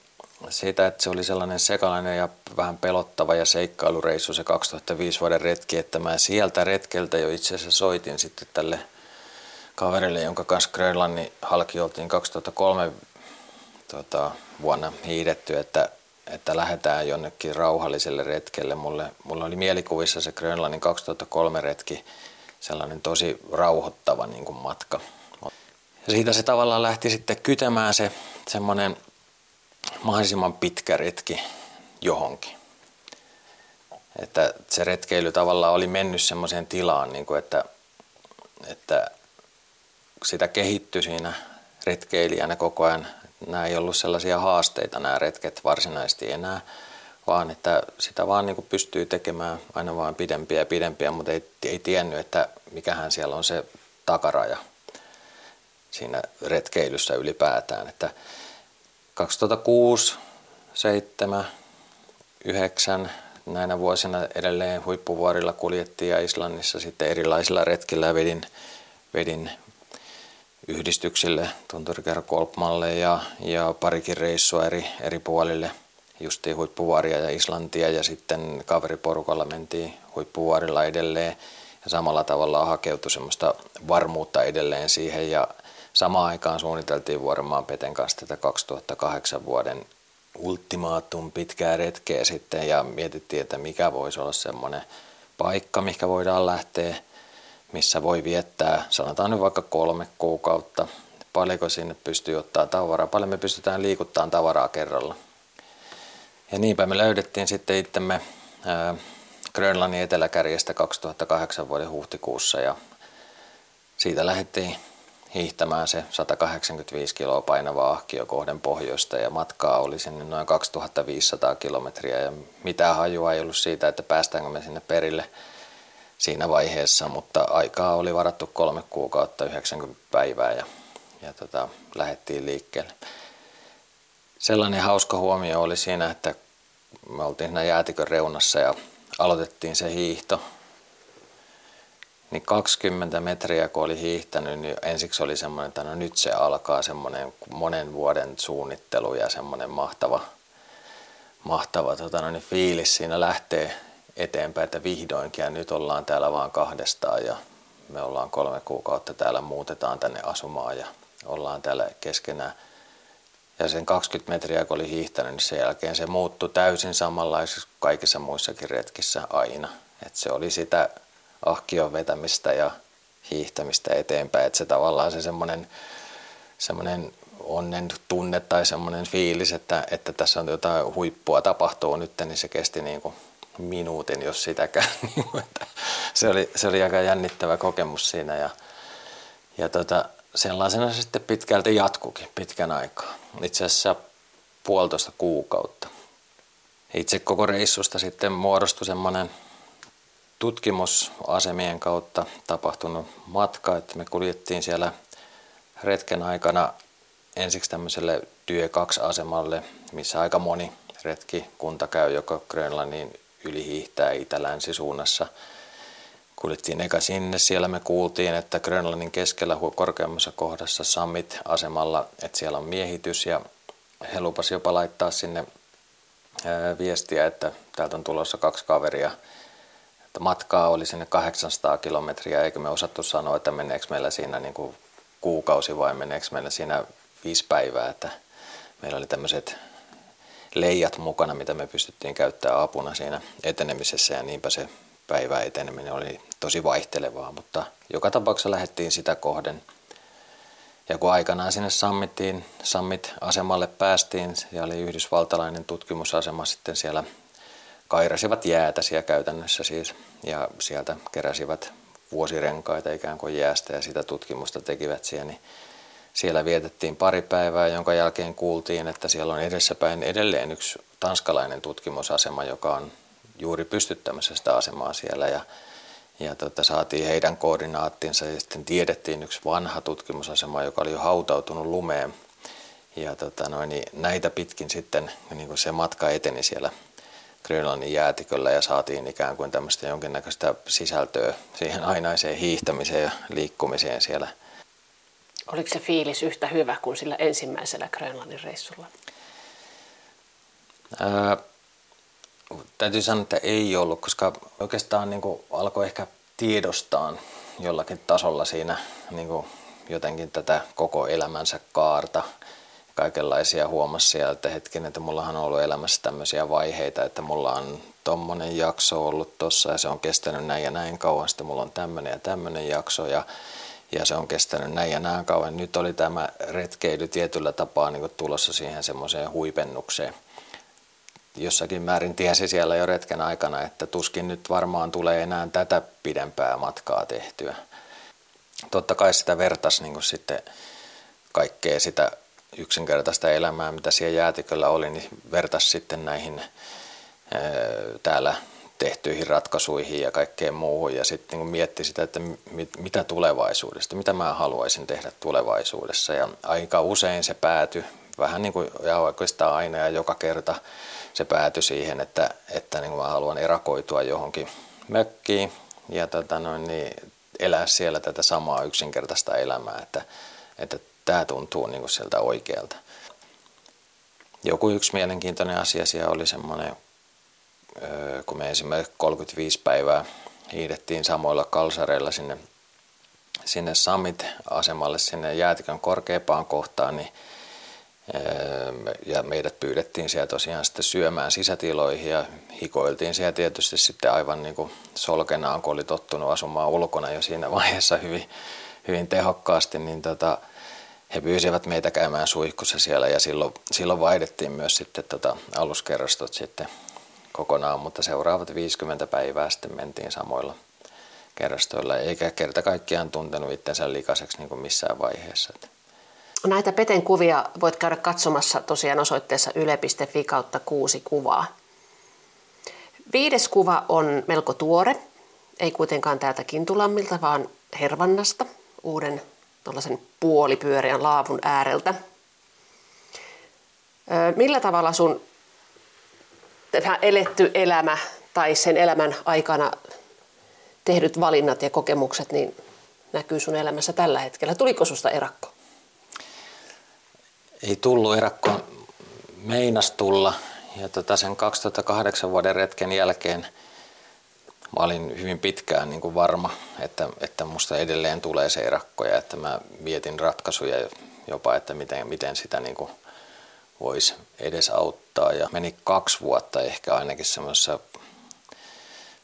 siitä, että se oli sellainen sekalainen ja vähän pelottava ja seikkailureissu se 2005 vuoden retki, että mä sieltä retkeltä jo itse asiassa soitin sitten tälle kaverille, jonka kanssa Grönlannin halki oltiin 2003 tota, vuonna hiidetty, että, että lähdetään jonnekin rauhalliselle retkelle. Mulle, mulla oli mielikuvissa se Grönlannin 2003 retki, sellainen tosi rauhoittava niin kuin matka. Ja siitä se tavallaan lähti sitten kytemään se semmoinen mahdollisimman pitkä retki johonkin. Että se retkeily tavallaan oli mennyt semmoiseen tilaan, niin kuin että, että sitä kehittyi siinä retkeilijänä koko ajan nämä ei ollut sellaisia haasteita nämä retket varsinaisesti enää, vaan että sitä vaan niin pystyy tekemään aina vaan pidempiä ja pidempiä, mutta ei, ei tiennyt, että mikähän siellä on se takaraja siinä retkeilyssä ylipäätään. Että 2006, 7, 9 näinä vuosina edelleen huippuvuorilla kuljettiin ja Islannissa sitten erilaisilla retkillä vedin, vedin yhdistyksille, Tunturikerro Kolpmalle ja, ja parikin reissua eri, eri puolille, justiin huippuvuoria ja Islantia ja sitten kaveriporukalla mentiin huippuvuorilla edelleen. Ja samalla tavalla hakeutui semmoista varmuutta edelleen siihen ja samaan aikaan suunniteltiin Vuorenmaan Peten kanssa tätä 2008 vuoden ultimaatum pitkää retkeä sitten ja mietittiin, että mikä voisi olla semmoinen paikka, mikä voidaan lähteä, missä voi viettää, sanotaan nyt vaikka kolme kuukautta. Paljonko sinne pystyy ottaa tavaraa, paljon me pystytään liikuttamaan tavaraa kerralla. Ja niinpä me löydettiin sitten itsemme Grönlannin eteläkärjestä 2008 vuoden huhtikuussa ja siitä lähdettiin hiihtämään se 185 kiloa painava ahkio kohden pohjoista ja matkaa oli sinne noin 2500 kilometriä ja mitään hajua ei ollut siitä, että päästäänkö me sinne perille siinä vaiheessa, mutta aikaa oli varattu kolme kuukautta 90 päivää ja, ja tota, lähdettiin liikkeelle. Sellainen hauska huomio oli siinä, että me oltiin siinä jäätikön reunassa ja aloitettiin se hiihto niin 20 metriä kun oli hiihtänyt, niin ensiksi oli semmoinen, että no nyt se alkaa semmoinen monen vuoden suunnittelu ja semmoinen mahtava, mahtava tota no, niin fiilis siinä lähtee eteenpäin, että vihdoinkin ja nyt ollaan täällä vaan kahdestaan ja me ollaan kolme kuukautta täällä, muutetaan tänne asumaan ja ollaan täällä keskenään. Ja sen 20 metriä kun oli hiihtänyt, niin sen jälkeen se muuttui täysin samanlaiseksi kaikissa muissakin retkissä aina. Et se oli sitä ahkion vetämistä ja hiihtämistä eteenpäin. Että se tavallaan se semmoinen, semmoinen onnen tunne tai semmoinen fiilis, että, että tässä on jotain huippua tapahtuu nyt, niin se kesti niin kuin minuutin, jos sitäkään. <laughs> Niin se, oli, se oli aika jännittävä kokemus siinä ja, ja tota, sellaisena se sitten pitkälti jatkukin pitkän aikaa. Itse asiassa puolitoista kuukautta. Itse koko reissusta sitten muodostui semmoinen tutkimusasemien kautta tapahtunut matka, että me kuljettiin siellä retken aikana ensiksi tämmöiselle Työ 2-asemalle, missä aika moni retki kunta käy, joka Grönlannin yli hiihtää itä-länsi suunnassa. Kuljettiin eka sinne, siellä me kuultiin, että Grönlannin keskellä korkeammassa kohdassa Summit-asemalla, että siellä on miehitys. Ja he lupasivat jopa laittaa sinne viestiä, että täältä on tulossa kaksi kaveria – että matkaa oli sinne 800 kilometriä, eikä me osattu sanoa, että meneekö meillä siinä niin kuin kuukausi vai meneekö meillä siinä viisi päivää, että meillä oli tämmöiset leijat mukana, mitä me pystyttiin käyttämään apuna siinä etenemisessä ja niinpä se päivä eteneminen oli tosi vaihtelevaa, mutta joka tapauksessa lähdettiin sitä kohden. Ja kun aikanaan sinne Summitiin, Summit-asemalle päästiin, siellä oli yhdysvaltalainen tutkimusasema sitten siellä kairasivat jäätä siellä käytännössä siis ja sieltä keräsivät vuosirenkaita ikään kuin jäästä ja sitä tutkimusta tekivät siellä, niin siellä vietettiin pari päivää, jonka jälkeen kuultiin, että siellä on edessäpäin edelleen yksi tanskalainen tutkimusasema, joka on juuri pystyttämässä sitä asemaa siellä ja, ja tota, saatiin heidän koordinaattinsa ja sitten tiedettiin yksi vanha tutkimusasema, joka oli jo hautautunut lumeen ja tota, noin, niin näitä pitkin sitten niin kuin se matka eteni siellä Grönlannin jäätiköllä ja saatiin ikään kuin tämmöistä jonkinnäköistä sisältöä siihen ainaiseen hiihtämiseen ja liikkumiseen siellä. Oliko se fiilis yhtä hyvä kuin sillä ensimmäisellä Grönlannin reissulla? Ää, täytyy sanoa, että ei ollut, koska oikeastaan niin kuin alkoi ehkä tiedostaan jollakin tasolla siinä niin kuin jotenkin tätä koko elämänsä kaarta – kaikenlaisia huomasi sieltä, että hetken, että mullahan on ollut elämässä tämmöisiä vaiheita, että mulla on tommonen jakso ollut tossa ja se on kestänyt näin ja näin kauan, sitten mulla on tämmöinen ja tämmöinen jakso ja, ja se on kestänyt näin ja näin kauan. Nyt oli tämä retkeily tietyllä tapaa niin tulossa siihen semmoiseen huipennukseen. Jossakin määrin tiesi siellä jo retken aikana, että tuskin nyt varmaan tulee enää tätä pidempää matkaa tehtyä. Totta kai sitä vertas niin sitten kaikkea sitä yksinkertaista elämää, mitä siellä jäätiköllä oli, niin vertas sitten näihin täällä tehtyihin ratkaisuihin ja kaikkeen muuhun ja sitten niin mietti sitä, että mitä tulevaisuudesta, mitä mä haluaisin tehdä tulevaisuudessa ja aika usein se päätyi vähän niin kuin ja oikeastaan aina ja joka kerta se päätyi siihen, että, että niin kuin mä haluan erakoitua johonkin mökkiin ja tota noin, niin elää siellä tätä samaa yksinkertaista elämää, että, että tämä tuntuu niin kuin sieltä oikealta. Joku yksi mielenkiintoinen asia siellä oli semmoinen, kun me esimerkiksi 35 päivää hiidettiin samoilla kalsareilla sinne, sinne Summit-asemalle, sinne jäätikön korkeampaan kohtaan, niin ja meidät pyydettiin siellä tosiaan sitten syömään sisätiloihin ja hikoiltiin siellä tietysti sitten aivan niin kuin solkenaan, kun oli tottunut asumaan ulkona jo siinä <laughs> vaiheessa hyvin, hyvin tehokkaasti, niin tota, he pyysivät meitä käymään suihkussa siellä ja silloin, silloin vaihdettiin myös sitten tota aluskerrastot sitten kokonaan, mutta seuraavat 50 päivää sitten mentiin samoilla kerrastoilla, eikä kerta kaikkiaan tuntenut itsensä likaiseksi niin kuin missään vaiheessa. Näitä Peten kuvia voit käydä katsomassa tosiaan osoitteessa yle.fi kautta kuusi kuvaa. Viides kuva on melko tuore, ei kuitenkaan täältä Kintulammilta, vaan Hervannasta, uuden tuollaisen puolipyöreän laavun ääreltä. Millä tavalla sun eletty elämä tai sen elämän aikana tehdyt valinnat ja kokemukset niin näkyy sun elämässä tällä hetkellä? Tuliko susta erakko? Ei tullut erakko, meinas tulla. Ja tota sen 2008 vuoden retken jälkeen mä olin hyvin pitkään niin kuin varma, että, että musta edelleen tulee se erakko ja että mä mietin ratkaisuja jopa, että miten, miten sitä niin kuin voisi edes auttaa. Ja meni kaksi vuotta ehkä ainakin semmoisessa,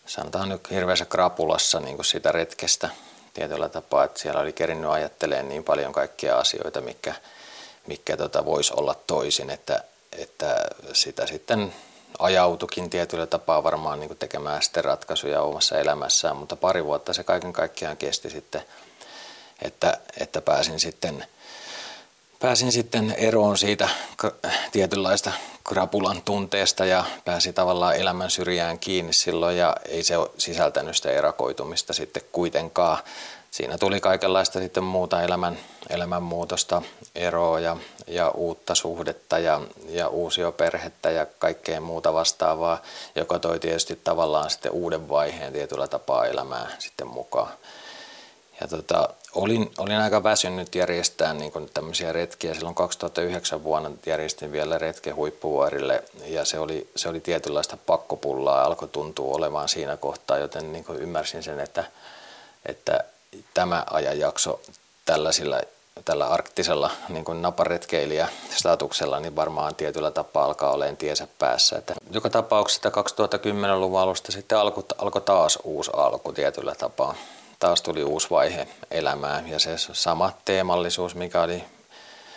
sanotaan nyt hirveässä krapulassa niin kuin sitä retkestä tietyllä tapaa, että siellä oli kerinnyt ajattelemaan niin paljon kaikkia asioita, mikä, mikä tota voisi olla toisin, että, että sitä sitten ajautukin tietyllä tapaa varmaan niin tekemään sitten ratkaisuja omassa elämässään, mutta pari vuotta se kaiken kaikkiaan kesti sitten, että, että pääsin sitten pääsin sitten eroon siitä tietynlaista krapulan tunteesta ja pääsi tavallaan elämän syrjään kiinni silloin ja ei se ole sisältänyt sitä erakoitumista sitten kuitenkaan. Siinä tuli kaikenlaista sitten muuta elämän, elämänmuutosta, eroa ja, ja uutta suhdetta ja, ja uusia perhettä ja kaikkea muuta vastaavaa, joka toi tietysti tavallaan sitten uuden vaiheen tietyllä tapaa elämää sitten mukaan. Ja tota, olin, olin aika väsynyt järjestää niin tämmöisiä retkiä. Silloin 2009 vuonna järjestin vielä retke huippuvuorille ja se oli, se oli tietynlaista pakkopullaa. Alkoi tuntua olevan siinä kohtaa, joten niin ymmärsin sen, että, että tämä ajanjakso tällaisilla tällä arktisella niin kuin naparetkeilijä-statuksella, niin varmaan tietyllä tapaa alkaa olemaan tiesä päässä. Että joka tapauksessa 2010-luvun alusta sitten alkoi, alkoi taas uusi alku tietyllä tapaa taas tuli uusi vaihe elämään ja se sama teemallisuus, mikä oli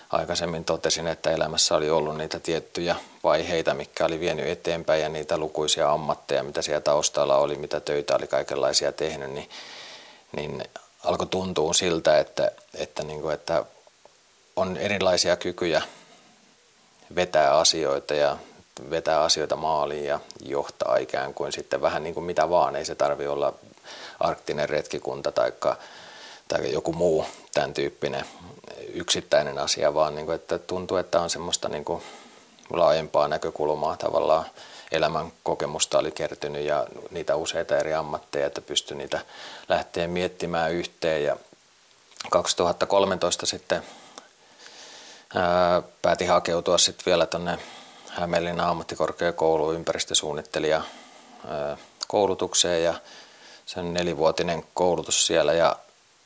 aikaisemmin totesin, että elämässä oli ollut niitä tiettyjä vaiheita, mikä oli vienyt eteenpäin ja niitä lukuisia ammatteja, mitä siellä taustalla oli, mitä töitä oli kaikenlaisia tehnyt, niin, niin alkoi tuntua siltä, että, että, niin kuin, että on erilaisia kykyjä vetää asioita ja vetää asioita maaliin ja johtaa ikään kuin sitten vähän niin kuin mitä vaan. Ei se tarvi olla arktinen retkikunta tai, tai joku muu tämän tyyppinen yksittäinen asia, vaan niin kuin, että tuntuu, että on semmoista niin kuin laajempaa näkökulmaa tavallaan elämän kokemusta oli kertynyt ja niitä useita eri ammatteja, että pystyi niitä lähteä miettimään yhteen. Ja 2013 sitten ää, päätin hakeutua sitten vielä tuonne Hämeenlinnan ammattikorkeakouluun ympäristösuunnittelija koulutukseen ja se on nelivuotinen koulutus siellä ja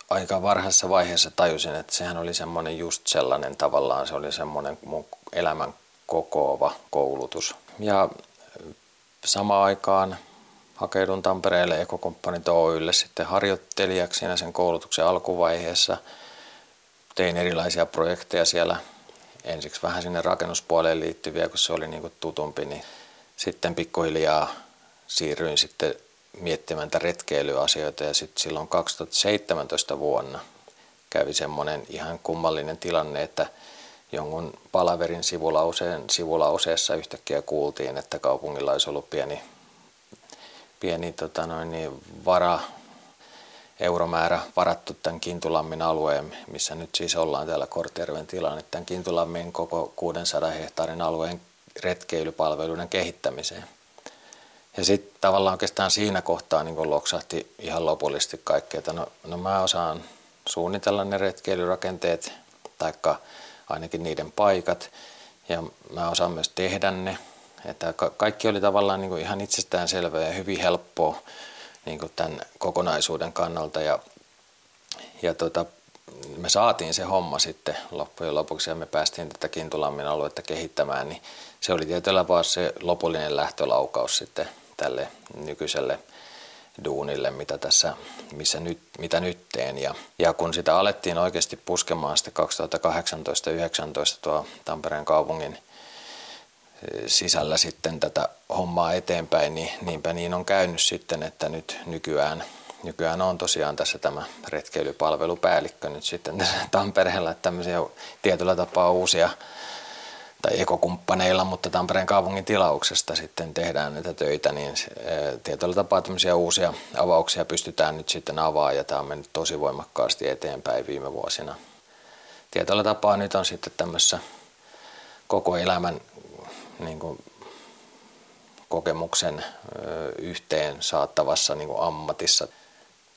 aika varhaisessa vaiheessa tajusin, että sehän oli semmoinen just sellainen tavallaan, se oli semmoinen mun elämän kokoava koulutus. Ja samaan aikaan hakeudun Tampereelle Ekokomppanit Oylle sitten harjoittelijaksi siinä sen koulutuksen alkuvaiheessa. Tein erilaisia projekteja siellä, ensiksi vähän sinne rakennuspuoleen liittyviä, kun se oli niin tutumpi, niin sitten pikkuhiljaa siirryin sitten miettimään tätä retkeilyasioita ja sitten silloin 2017 vuonna kävi semmoinen ihan kummallinen tilanne, että jonkun palaverin sivulauseen, sivulauseessa yhtäkkiä kuultiin, että kaupungilla olisi ollut pieni, pieni tota noin, niin vara, euromäärä varattu tämän Kintulammin alueen, missä nyt siis ollaan täällä Kortjärven tilanne, tämän Kintulammin koko 600 hehtaarin alueen retkeilypalveluiden kehittämiseen. Ja sitten tavallaan oikeastaan siinä kohtaa niin loksahti ihan lopullisesti kaikkea, että no, no mä osaan suunnitella ne retkeilyrakenteet, taikka ainakin niiden paikat, ja mä osaan myös tehdä ne. Että kaikki oli tavallaan niin ihan itsestään selvää ja hyvin helppoa niin tämän kokonaisuuden kannalta. Ja, ja tota, me saatiin se homma sitten loppujen lopuksi ja me päästiin tätä Kintulammin aluetta kehittämään, niin se oli tietyllä tapaa se lopullinen lähtölaukaus sitten tälle nykyiselle duunille, mitä tässä, missä nyt, mitä nyt teen. Ja, ja kun sitä alettiin oikeasti puskemaan sitten 2018-2019 tuo Tampereen kaupungin eh, sisällä sitten tätä hommaa eteenpäin, niin niinpä niin on käynyt sitten, että nyt nykyään, nykyään on tosiaan tässä tämä retkeilypalvelupäällikkö nyt sitten Tampereella, että tämmöisiä tietyllä tapaa uusia tai ekokumppaneilla, mutta Tampereen kaupungin tilauksesta sitten tehdään näitä töitä, niin tietyllä tapaa tämmöisiä uusia avauksia pystytään nyt sitten avaamaan ja tämä on mennyt tosi voimakkaasti eteenpäin viime vuosina. Tietyllä tapaa nyt on sitten tämmöisessä koko elämän niin kuin, kokemuksen yhteen saattavassa niin kuin ammatissa.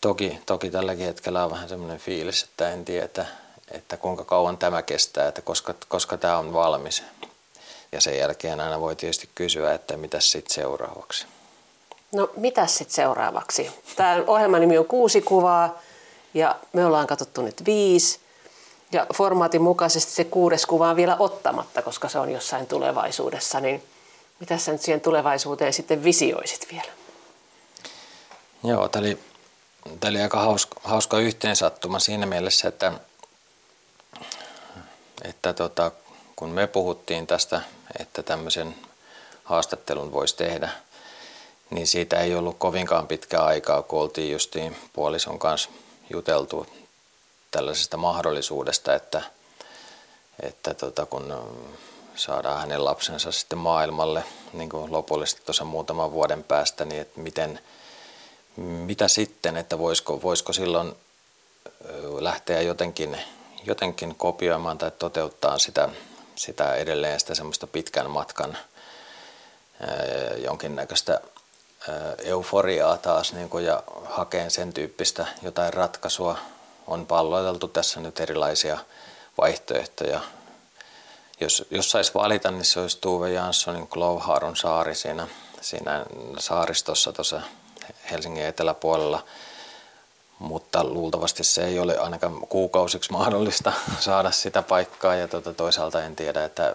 Toki, toki tälläkin hetkellä on vähän semmoinen fiilis, että en tiedä, että kuinka kauan tämä kestää, että koska, koska tämä on valmis. Ja sen jälkeen aina voi tietysti kysyä, että mitä sitten seuraavaksi. No mitä sitten seuraavaksi? Tämä ohjelman nimi on kuusi kuvaa ja me ollaan katsottu nyt viisi. Ja formaatin mukaisesti se kuudes kuva on vielä ottamatta, koska se on jossain tulevaisuudessa. Niin mitä sä nyt siihen tulevaisuuteen sitten visioisit vielä? Joo, tämä oli, tämä oli aika hauska, hauska yhteensattuma siinä mielessä, että että tota, kun me puhuttiin tästä, että tämmöisen haastattelun voisi tehdä, niin siitä ei ollut kovinkaan pitkä aikaa, kun oltiin justiin puolison kanssa juteltu tällaisesta mahdollisuudesta, että, että tota, kun saadaan hänen lapsensa sitten maailmalle niin kuin lopullisesti tuossa muutaman vuoden päästä, niin että miten, mitä sitten, että voisiko, voisiko silloin lähteä jotenkin jotenkin kopioimaan tai toteuttaa sitä, sitä edelleen sitä semmoista pitkän matkan jonkinnäköistä euforiaa taas niin kuin, ja hakeen sen tyyppistä jotain ratkaisua. On palloiteltu tässä nyt erilaisia vaihtoehtoja. Jos, jos saisi valita, niin se olisi Tuve Janssonin Klouharun saari siinä, siinä saaristossa tuossa Helsingin eteläpuolella – mutta luultavasti se ei ole ainakaan kuukausiksi mahdollista <laughs> saada sitä paikkaa ja tuota, toisaalta en tiedä, että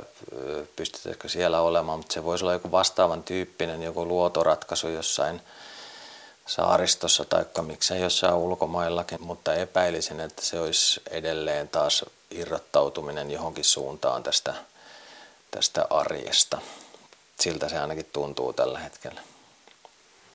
pystytäkö siellä olemaan, mutta se voisi olla joku vastaavan tyyppinen, joku luotoratkaisu jossain saaristossa tai miksei jossain ulkomaillakin, mutta epäilisin, että se olisi edelleen taas irrottautuminen johonkin suuntaan tästä, tästä arjesta. Siltä se ainakin tuntuu tällä hetkellä.